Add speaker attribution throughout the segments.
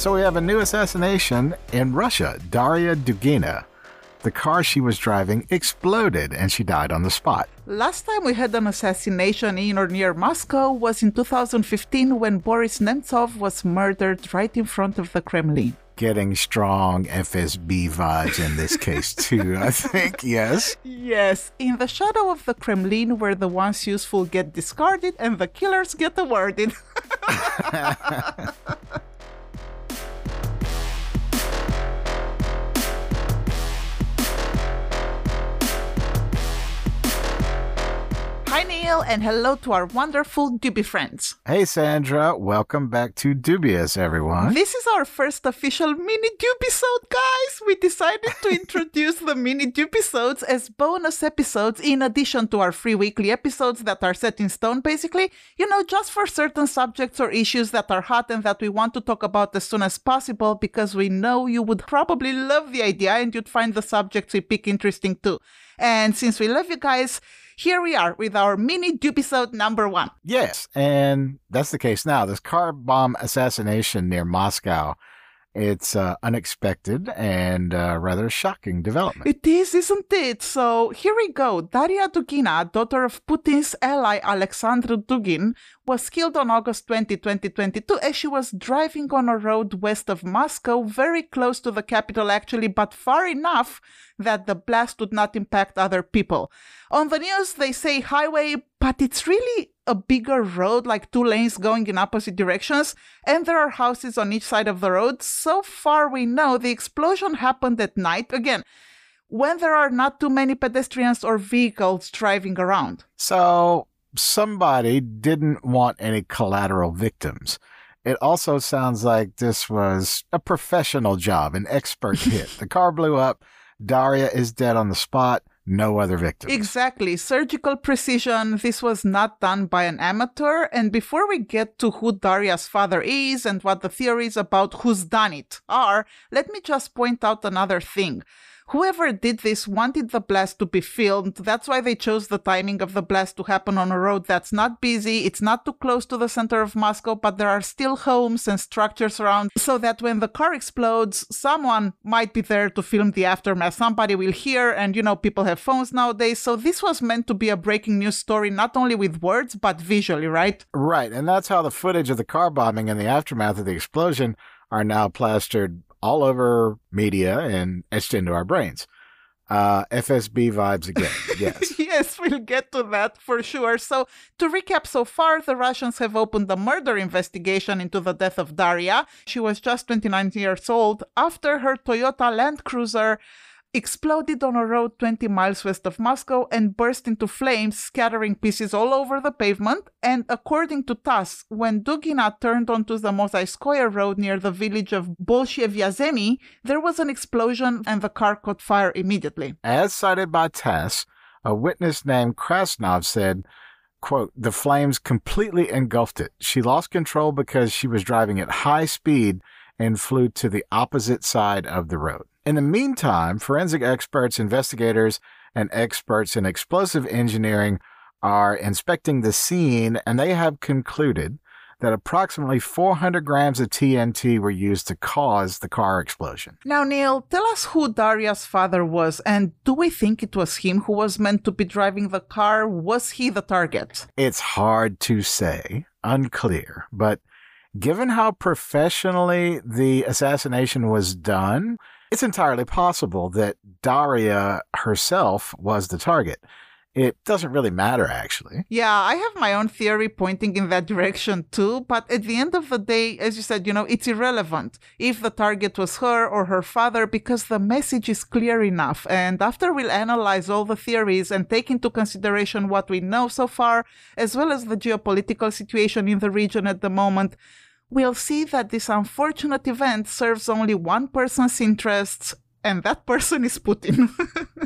Speaker 1: So we have a new assassination in Russia. Daria Dugina. The car she was driving exploded and she died on the spot.
Speaker 2: Last time we had an assassination in or near Moscow was in 2015 when Boris Nemtsov was murdered right in front of the Kremlin.
Speaker 1: Getting strong FSB vibes in this case, too, I think, yes.
Speaker 2: Yes, in the shadow of the Kremlin, where the once useful get discarded and the killers get awarded. Neil, and hello to our wonderful Doobie friends.
Speaker 1: Hey, Sandra. Welcome back to Dubious, everyone.
Speaker 2: This is our first official mini Dubisode, guys. We decided to introduce the mini Dubisodes as bonus episodes in addition to our free weekly episodes that are set in stone, basically. You know, just for certain subjects or issues that are hot and that we want to talk about as soon as possible because we know you would probably love the idea and you'd find the subjects we pick interesting too. And since we love you guys, here we are with our mini Dubisode number one.
Speaker 1: Yes, and that's the case now. This car bomb assassination near Moscow. It's uh, unexpected and uh, rather shocking development.
Speaker 2: It is, isn't it? So here we go. Daria Dugina, daughter of Putin's ally Alexander Dugin, was killed on August 20, 2022, as she was driving on a road west of Moscow, very close to the capital, actually, but far enough that the blast would not impact other people. On the news, they say highway, but it's really a bigger road, like two lanes going in opposite directions, and there are houses on each side of the road. So far, we know the explosion happened at night. Again, when there are not too many pedestrians or vehicles driving around.
Speaker 1: So somebody didn't want any collateral victims. It also sounds like this was a professional job, an expert hit. the car blew up. Daria is dead on the spot. No other victims.
Speaker 2: Exactly. Surgical precision. This was not done by an amateur. And before we get to who Daria's father is and what the theories about who's done it are, let me just point out another thing. Whoever did this wanted the blast to be filmed. That's why they chose the timing of the blast to happen on a road that's not busy. It's not too close to the center of Moscow, but there are still homes and structures around so that when the car explodes, someone might be there to film the aftermath. Somebody will hear, and you know, people have phones nowadays. So this was meant to be a breaking news story, not only with words, but visually, right?
Speaker 1: Right. And that's how the footage of the car bombing and the aftermath of the explosion are now plastered all over media and etched into our brains. Uh, FSB vibes again. Yes.
Speaker 2: yes, we'll get to that for sure. So, to recap so far, the Russians have opened a murder investigation into the death of Daria. She was just 29 years old after her Toyota Land Cruiser exploded on a road 20 miles west of Moscow and burst into flames, scattering pieces all over the pavement. And according to TASS, when Dugina turned onto the Mozhaiskoye road near the village of Bolshiye Vyazemi, there was an explosion and the car caught fire immediately.
Speaker 1: As cited by TASS, a witness named Krasnov said, quote, the flames completely engulfed it. She lost control because she was driving at high speed and flew to the opposite side of the road. In the meantime, forensic experts, investigators, and experts in explosive engineering are inspecting the scene and they have concluded that approximately 400 grams of TNT were used to cause the car explosion.
Speaker 2: Now, Neil, tell us who Daria's father was, and do we think it was him who was meant to be driving the car? Was he the target?
Speaker 1: It's hard to say, unclear, but given how professionally the assassination was done, it's entirely possible that Daria herself was the target. It doesn't really matter, actually.
Speaker 2: Yeah, I have my own theory pointing in that direction too, but at the end of the day, as you said, you know, it's irrelevant if the target was her or her father because the message is clear enough. And after we'll analyze all the theories and take into consideration what we know so far, as well as the geopolitical situation in the region at the moment, we'll see that this unfortunate event serves only one person's interests, and that person is Putin.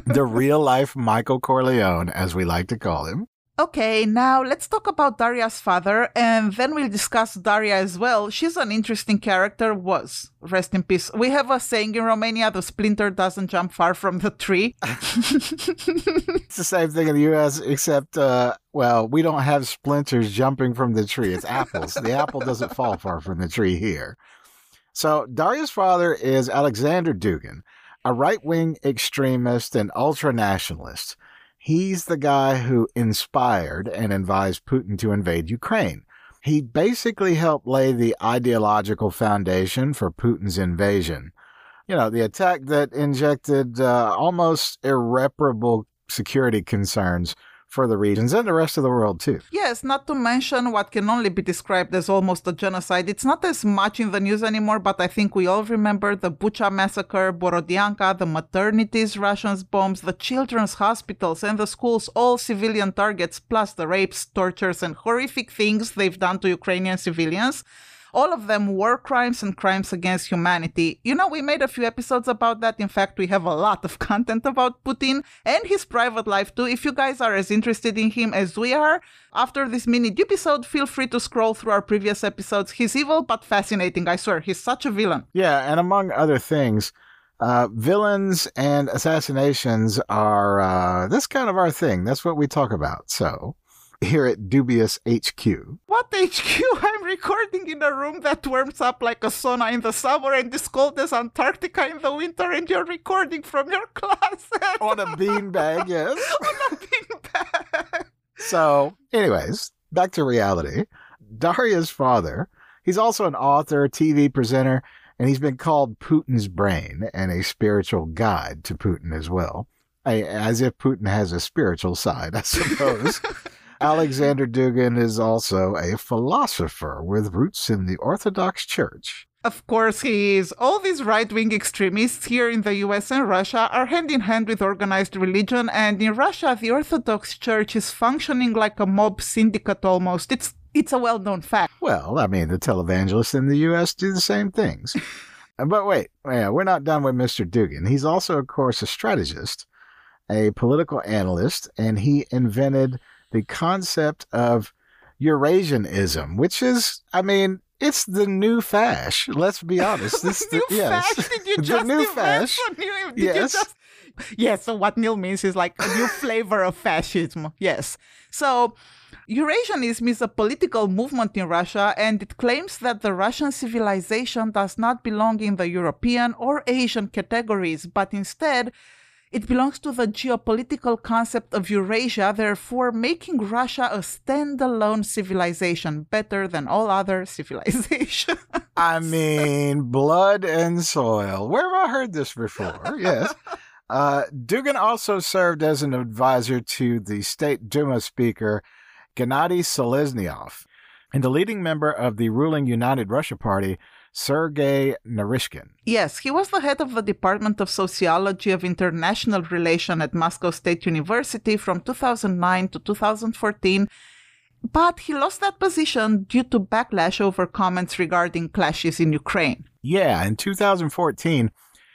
Speaker 1: the real life Michael Corleone, as we like to call him.
Speaker 2: Okay, now let's talk about Daria's father, and then we'll discuss Daria as well. She's an interesting character, was. Rest in peace. We have a saying in Romania the splinter doesn't jump far from the tree.
Speaker 1: it's the same thing in the US, except, uh, well, we don't have splinters jumping from the tree. It's apples. the apple doesn't fall far from the tree here. So Daria's father is Alexander Dugin, a right wing extremist and ultra nationalist. He's the guy who inspired and advised Putin to invade Ukraine. He basically helped lay the ideological foundation for Putin's invasion. You know, the attack that injected uh, almost irreparable security concerns for the regions and the rest of the world too.
Speaker 2: Yes, not to mention what can only be described as almost a genocide. It's not as much in the news anymore, but I think we all remember the Bucha massacre, Borodianka, the maternities Russians bombs, the children's hospitals and the schools, all civilian targets, plus the rapes, tortures, and horrific things they've done to Ukrainian civilians all of them war crimes and crimes against humanity. You know, we made a few episodes about that. In fact, we have a lot of content about Putin and his private life too. If you guys are as interested in him as we are, after this mini episode, feel free to scroll through our previous episodes. He's evil but fascinating, I swear. He's such a villain.
Speaker 1: Yeah, and among other things, uh, villains and assassinations are uh, that's kind of our thing. That's what we talk about. So here at Dubious HQ.
Speaker 2: What HQ? I'm recording in a room that warms up like a sauna in the summer and is cold as Antarctica in the winter, and you're recording from your closet.
Speaker 1: On a beanbag, yes.
Speaker 2: On a beanbag.
Speaker 1: So, anyways, back to reality. Daria's father, he's also an author, TV presenter, and he's been called Putin's brain and a spiritual guide to Putin as well. as if Putin has a spiritual side, I suppose. Alexander Dugin is also a philosopher with roots in the Orthodox Church.
Speaker 2: Of course, he is. All these right wing extremists here in the US and Russia are hand in hand with organized religion, and in Russia, the Orthodox Church is functioning like a mob syndicate almost. It's it's a well known fact.
Speaker 1: Well, I mean, the televangelists in the US do the same things. Uh, but wait, yeah, we're not done with Mr. Dugin. He's also, of course, a strategist, a political analyst, and he invented the concept of Eurasianism, which is, I mean, it's the new fash. Let's be honest.
Speaker 2: This new the, yes. fash? Did you just the new fash? New, yes. Just... Yes. So what Neil means is like a new flavor of fascism. Yes. So Eurasianism is a political movement in Russia, and it claims that the Russian civilization does not belong in the European or Asian categories, but instead it belongs to the geopolitical concept of Eurasia, therefore making Russia a standalone civilization, better than all other civilizations.
Speaker 1: I mean, blood and soil. Where have I heard this before? Yes. Uh, Dugin also served as an advisor to the State Duma Speaker Gennady Seleznyov and a leading member of the ruling United Russia Party Sergei Naryshkin.
Speaker 2: Yes, he was the head of the Department of Sociology of International Relation at Moscow State University from 2009 to 2014, but he lost that position due to backlash over comments regarding clashes in Ukraine.
Speaker 1: Yeah, in 2014,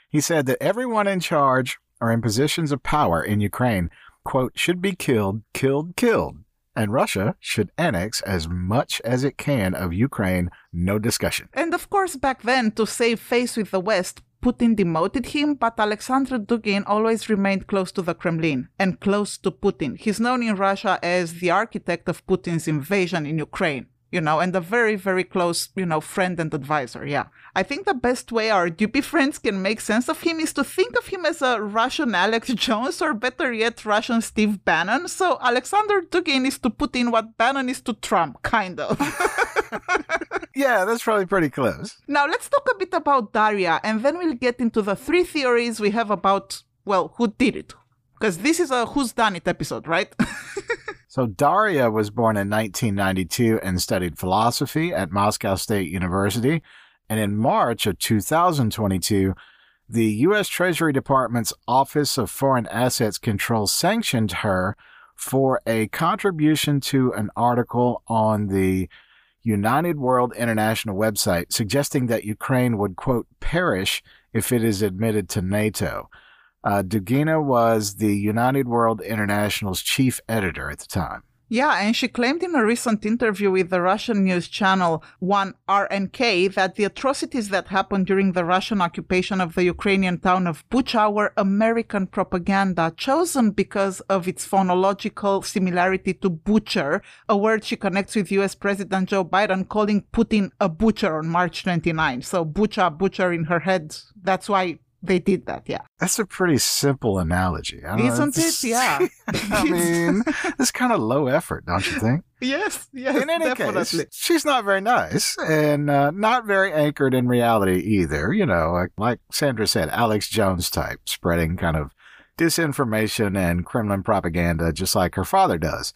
Speaker 1: he said that everyone in charge or in positions of power in Ukraine, quote, should be killed, killed, killed and Russia should annex as much as it can of Ukraine, no discussion.
Speaker 2: And of course, back then, to save face with the West, Putin demoted him, but Alexander Dugin always remained close to the Kremlin and close to Putin. He's known in Russia as the architect of Putin's invasion in Ukraine you know, and a very, very close, you know, friend and advisor. Yeah. I think the best way our Doobie friends can make sense of him is to think of him as a Russian Alex Jones or better yet, Russian Steve Bannon. So Alexander Dugin is to Putin what Bannon is to Trump, kind of.
Speaker 1: yeah, that's probably pretty close.
Speaker 2: Now let's talk a bit about Daria and then we'll get into the three theories we have about, well, who did it. Because this is a who's done it episode, right?
Speaker 1: So Daria was born in 1992 and studied philosophy at Moscow State University. And in March of 2022, the U.S. Treasury Department's Office of Foreign Assets Control sanctioned her for a contribution to an article on the United World International website suggesting that Ukraine would, quote, perish if it is admitted to NATO. Uh, Dugina was the United World International's chief editor at the time.
Speaker 2: Yeah, and she claimed in a recent interview with the Russian news channel One RNK that the atrocities that happened during the Russian occupation of the Ukrainian town of Bucha were American propaganda chosen because of its phonological similarity to butcher, a word she connects with US President Joe Biden calling Putin a butcher on March 29. So Bucha, butcher in her head. That's why they did that, yeah.
Speaker 1: That's a pretty simple analogy. I don't know,
Speaker 2: Isn't it? Yeah.
Speaker 1: I mean, it's kind of low effort, don't you think?
Speaker 2: yes, yes,
Speaker 1: in any
Speaker 2: definitely.
Speaker 1: case, she's not very nice and uh, not very anchored in reality either. You know, like, like Sandra said, Alex Jones type, spreading kind of disinformation and Kremlin propaganda just like her father does.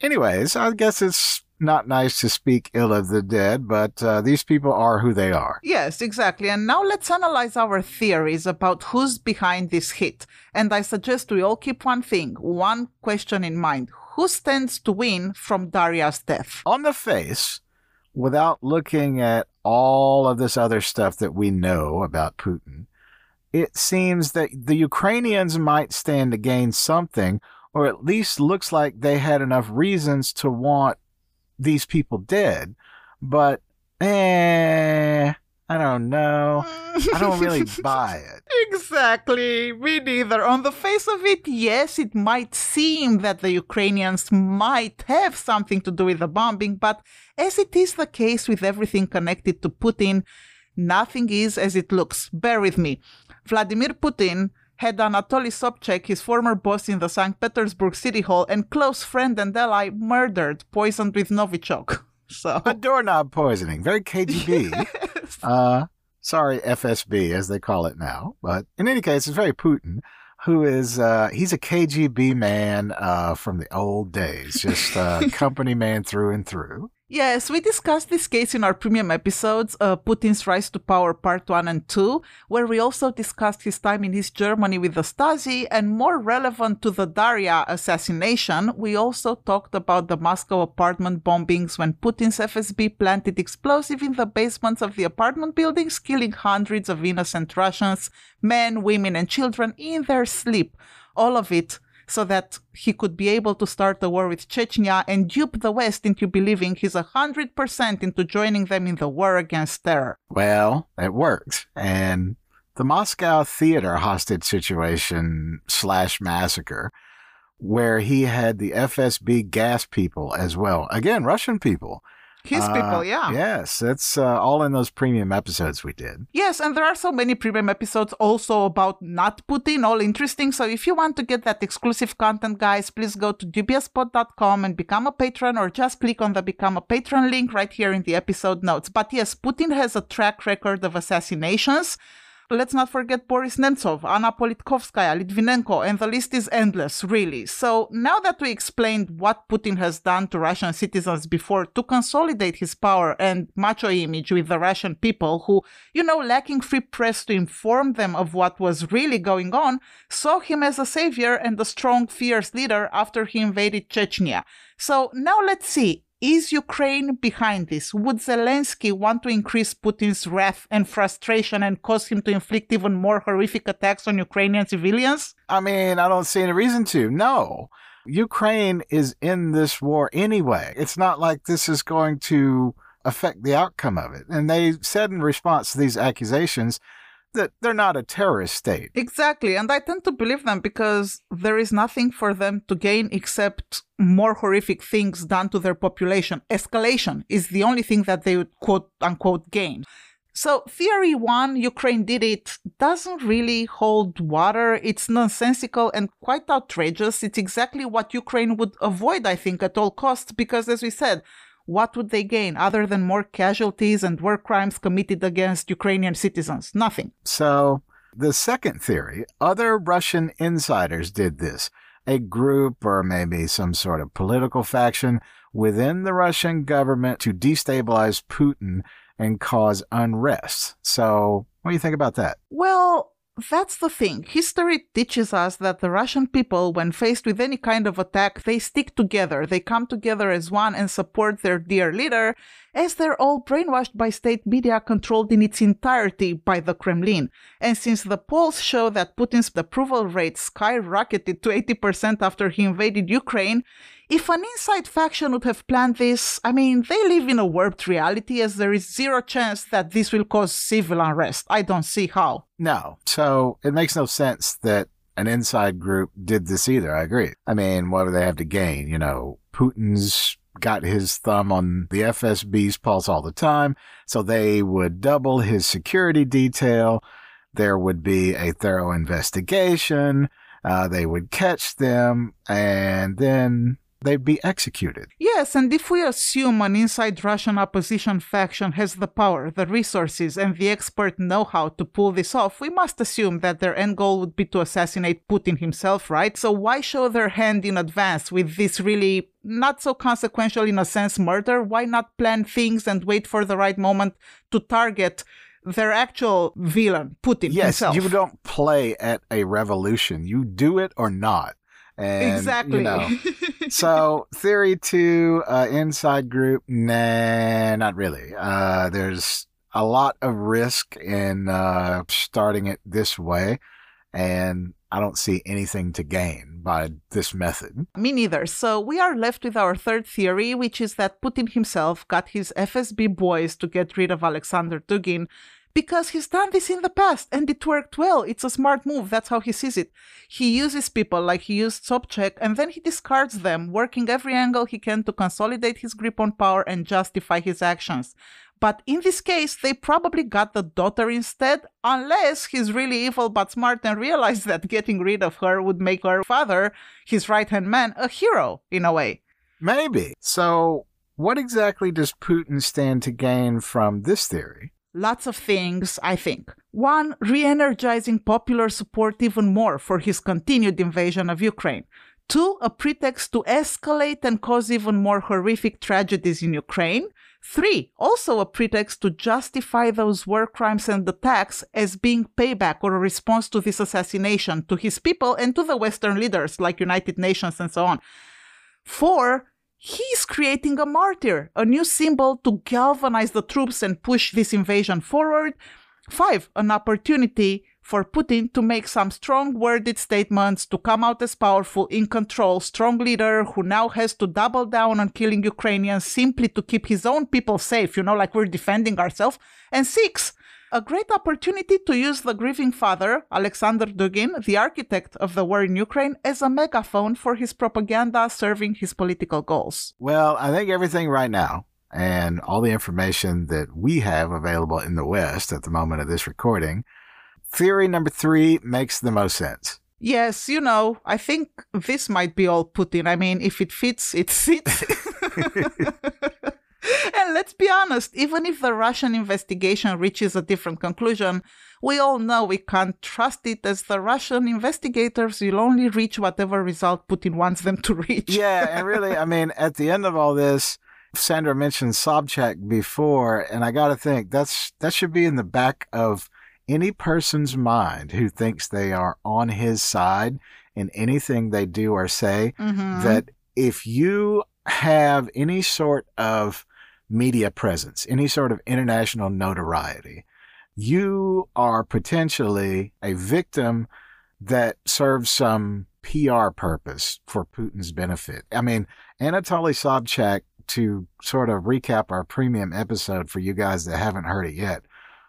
Speaker 1: Anyways, I guess it's not nice to speak ill of the dead, but uh, these people are who they are.
Speaker 2: Yes, exactly. And now let's analyze our theories about who's behind this hit. And I suggest we all keep one thing, one question in mind. Who stands to win from Daria's death?
Speaker 1: On the face, without looking at all of this other stuff that we know about Putin, it seems that the Ukrainians might stand to gain something, or at least looks like they had enough reasons to want these people did, But, eh, I don't know. I don't really buy it.
Speaker 2: Exactly, me neither. On the face of it, yes, it might seem that the Ukrainians might have something to do with the bombing, but as it is the case with everything connected to Putin, nothing is as it looks. Bear with me. Vladimir Putin had Anatoly Sobchak, his former boss in the St. Petersburg City Hall and close friend and ally, murdered, poisoned with Novichok. So,
Speaker 1: A doorknob poisoning, very KGB. Uh, sorry, FSB, as they call it now. But in any case, it's very Putin, who is, uh, he's a KGB man uh, from the old days, just uh, company man through and through.
Speaker 2: Yes, we discussed this case in our premium episodes, uh, Putin's Rise to Power Part 1 and 2, where we also discussed his time in East Germany with the Stasi, and more relevant to the Daria assassination, we also talked about the Moscow apartment bombings when Putin's FSB planted explosive in the basements of the apartment buildings, killing hundreds of innocent Russians, men, women, and children in their sleep. All of it so that he could be able to start a war with Chechnya and dupe the West into believing he's a hundred percent into joining them in the war against terror.
Speaker 1: Well, it worked. And the Moscow theater hostage situation slash massacre, where he had the FSB gas people as well. Again, Russian people.
Speaker 2: His
Speaker 1: Uh,
Speaker 2: people, yeah.
Speaker 1: Yes, it's uh, all in those premium episodes we did.
Speaker 2: Yes, and there are so many premium episodes also about not Putin, all interesting. So if you want to get that exclusive content, guys, please go to dubiouspod.com and become a patron or just click on the become a patron link right here in the episode notes. But yes, Putin has a track record of assassinations. Let's not forget Boris Nemtsov, Anna Politkovskaya, Litvinenko, and the list is endless, really. So now that we explained what Putin has done to Russian citizens before to consolidate his power and macho image with the Russian people who, you know, lacking free press to inform them of what was really going on, saw him as a savior and a strong, fierce leader after he invaded Chechnya. So now let's see. Is Ukraine behind this? Would Zelensky want to increase Putin's wrath and frustration and cause him to inflict even more horrific attacks on Ukrainian civilians?
Speaker 1: I mean, I don't see any reason to. No. Ukraine is in this war anyway. It's not like this is going to affect the outcome of it. And they said in response to these accusations that they're not a terrorist state.
Speaker 2: Exactly, and I tend to believe them because there is nothing for them to gain except more horrific things done to their population. Escalation is the only thing that they would quote unquote gain. So, theory one, Ukraine did it, doesn't really hold water. It's nonsensical and quite outrageous. It's exactly what Ukraine would avoid, I think, at all costs, because as we said, what would they gain other than more casualties and war crimes committed against Ukrainian citizens? Nothing.
Speaker 1: So, the second theory other Russian insiders did this. A group or maybe some sort of political faction within the Russian government to destabilize Putin and cause unrest. So, what do you think about that?
Speaker 2: Well, that's the thing. History teaches us that the Russian people, when faced with any kind of attack, they stick together. They come together as one and support their dear leader, as they're all brainwashed by state media controlled in its entirety by the Kremlin. And since the polls show that Putin's approval rate skyrocketed to 80% after he invaded Ukraine, if an inside faction would have planned this, I mean, they live in a warped reality as there is zero chance that this will cause civil unrest. I don't see how.
Speaker 1: No. So it makes no sense that an inside group did this either. I agree. I mean, what do they have to gain? You know, Putin's got his thumb on the FSB's pulse all the time. So they would double his security detail. There would be a thorough investigation. Uh, they would catch them and then they'd be executed.
Speaker 2: Yes, and if we assume an inside Russian opposition faction has the power, the resources, and the expert know how to pull this off, we must assume that their end goal would be to assassinate Putin himself, right? So why show their hand in advance with this really not so consequential in a sense murder? Why not plan things and wait for the right moment to target? Their actual villain, Putin
Speaker 1: yes,
Speaker 2: himself.
Speaker 1: you don't play at a revolution. You do it or not. And,
Speaker 2: exactly.
Speaker 1: You know, so theory two, uh, inside group, nah, not really. Uh, there's a lot of risk in uh, starting it this way, and I don't see anything to gain by this method.
Speaker 2: Me neither. So we are left with our third theory, which is that Putin himself got his FSB boys to get rid of Alexander Dugin because he's done this in the past and it worked well. It's a smart move. That's how he sees it. He uses people like he used Sobchak and then he discards them, working every angle he can to consolidate his grip on power and justify his actions. But in this case, they probably got the daughter instead, unless he's really evil but smart and realized that getting rid of her would make her father, his right hand man, a hero, in a way.
Speaker 1: Maybe. So, what exactly does Putin stand to gain from this theory?
Speaker 2: Lots of things, I think. One, re energizing popular support even more for his continued invasion of Ukraine. Two, a pretext to escalate and cause even more horrific tragedies in Ukraine. Three, also a pretext to justify those war crimes and attacks as being payback or a response to this assassination to his people and to the Western leaders like United Nations and so on. Four, he's creating a martyr, a new symbol to galvanize the troops and push this invasion forward. Five, an opportunity for Putin to make some strong worded statements, to come out as powerful, in control, strong leader who now has to double down on killing Ukrainians simply to keep his own people safe, you know, like we're defending ourselves. And six, a great opportunity to use the grieving father, Alexander Dugin, the architect of the war in Ukraine, as a megaphone for his propaganda serving his political goals.
Speaker 1: Well, I think everything right now and all the information that we have available in the West at the moment of this recording, theory number three makes the most sense.
Speaker 2: Yes, you know, I think this might be all Putin. I mean, if it fits, it fits. and let's be honest, even if the Russian investigation reaches a different conclusion, we all know we can't trust it as the Russian investigators will only reach whatever result Putin wants them to reach.
Speaker 1: yeah, and really, I mean, at the end of all this, Sandra mentioned Sobchak before, and I got to think that's that should be in the back of any person's mind who thinks they are on his side in anything they do or say.
Speaker 2: Mhm.
Speaker 1: That if you have any sort of media presence, any sort of international notoriety, you are potentially a victim that serves some PR purpose for Putin's benefit. I mean, Anatoly Sobchak, to sort of recap our premium episode for you guys that haven't heard it yet,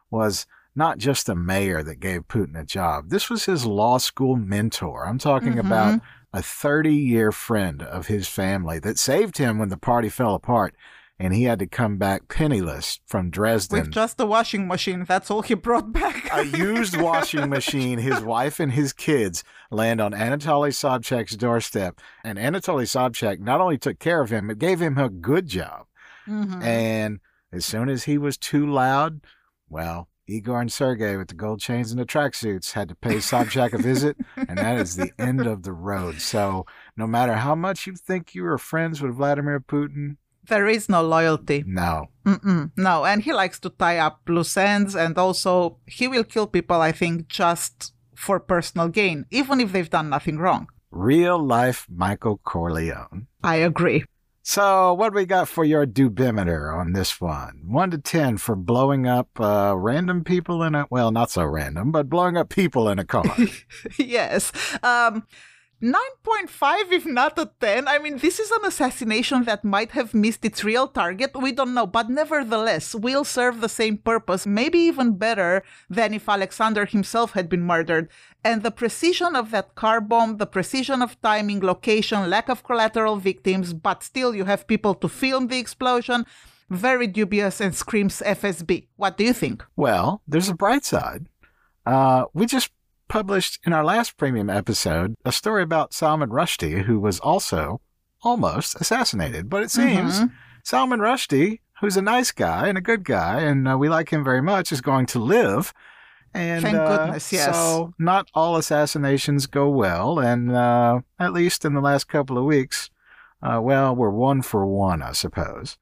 Speaker 1: was not just a mayor that gave Putin a job. This was his law school mentor. I'm talking
Speaker 2: Mhm.
Speaker 1: about a 30 year friend of his family that saved him when the party fell apart and he had to come back penniless from Dresden
Speaker 2: With just a washing machine, that's all he brought back.
Speaker 1: a used washing machine, his wife and his kids land on Anatoly Sobchak's doorstep. And Anatoly Sobchak not only took care of him, but gave him a good job.
Speaker 2: Mhm.
Speaker 1: And as soon as he was too loud, well, Igor and Sergey with the gold chains and the tracksuits had to pay Sobchak a visit, and that is the end of the road. So no matter how much you think you were friends with Vladimir Putin,
Speaker 2: There is no loyalty.
Speaker 1: no.
Speaker 2: Mm-mm, no, and he likes to tie up loose ends, and also he will kill people, I think, just for personal gain, even if they've done nothing wrong.
Speaker 1: Real life Michael Corleone.
Speaker 2: I agree.
Speaker 1: So, what we got for your dubimeter on this one? One to ten for blowing up uh, random people in a well, not so random, but blowing up people in a car.
Speaker 2: yes. Um, 9.5 if not a 10 i mean this is an assassination that might have missed its real target. We don't know. But nevertheless will serve the same purpose maybe even better than if alexander himself had been murdered. And the precision of that car bomb the precision of timing location lack of collateral victims but still you have people to film the explosion. Very dubious and screams fsb what do you think?
Speaker 1: Well, there's a bright side. Uh, we just published in our last premium episode a story about Salman Rushdie, who was also almost assassinated. But it seems
Speaker 2: Mhm.
Speaker 1: Salman Rushdie, who's a nice guy and a good guy, and uh, we like him very much, is going to live. And
Speaker 2: Thank
Speaker 1: uh,
Speaker 2: goodness, yes.
Speaker 1: So not all assassinations go well, and uh, at least in the last couple of weeks, uh, well, we're one for one, I suppose.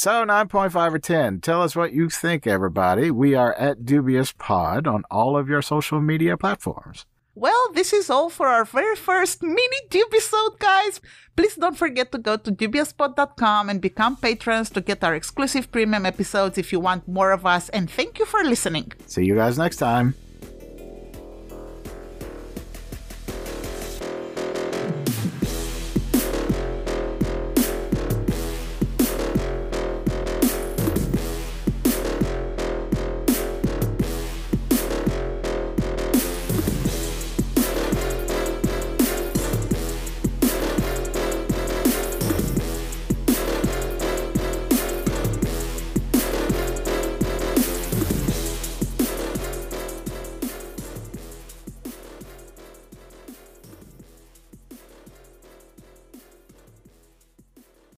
Speaker 1: So 9.5 or 10. Tell us what you think, everybody. We are at Dubious Pod on all of your social media platforms.
Speaker 2: Well, this is all for our very first mini Dubisode, guys. Please don't forget to go to dubiouspod.com and become patrons to get our exclusive premium episodes if you want more of us. And thank you for listening.
Speaker 1: See you guys next time.